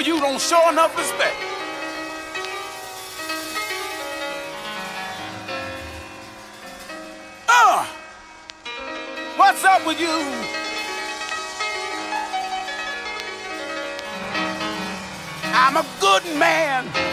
of you don't show enough respect. Uh, what's up with you? I'm a good man.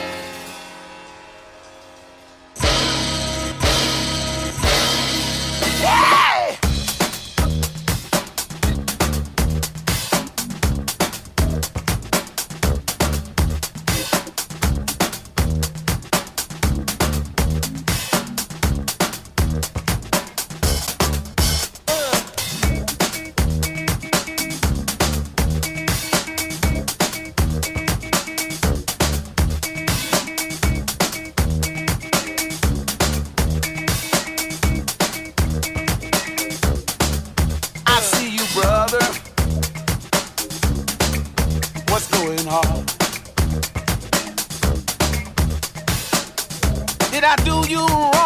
Did I do you wrong?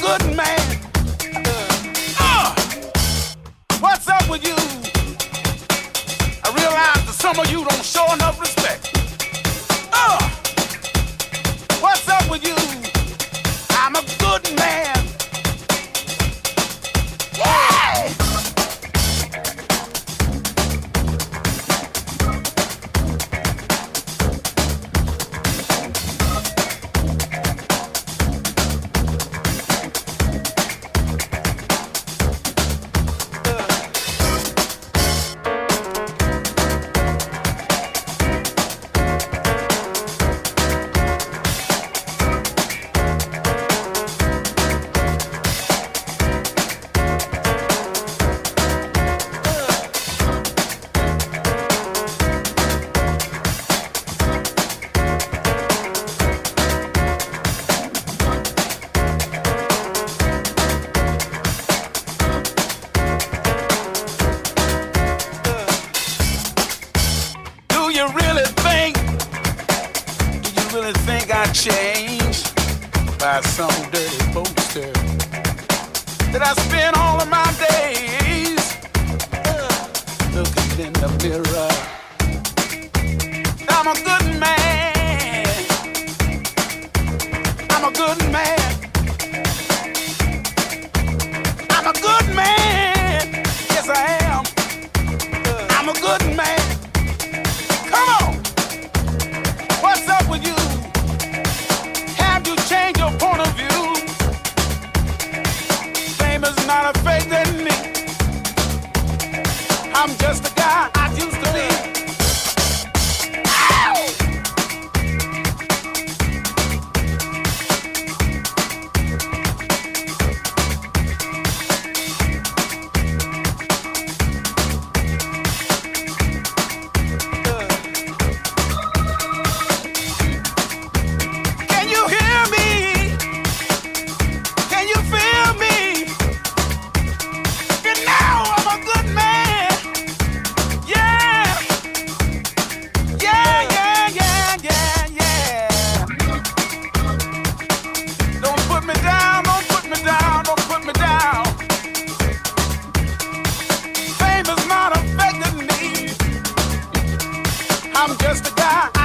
good man. Uh, what's up with you? I realize that some of you don't show enough respect. I'm just a guy.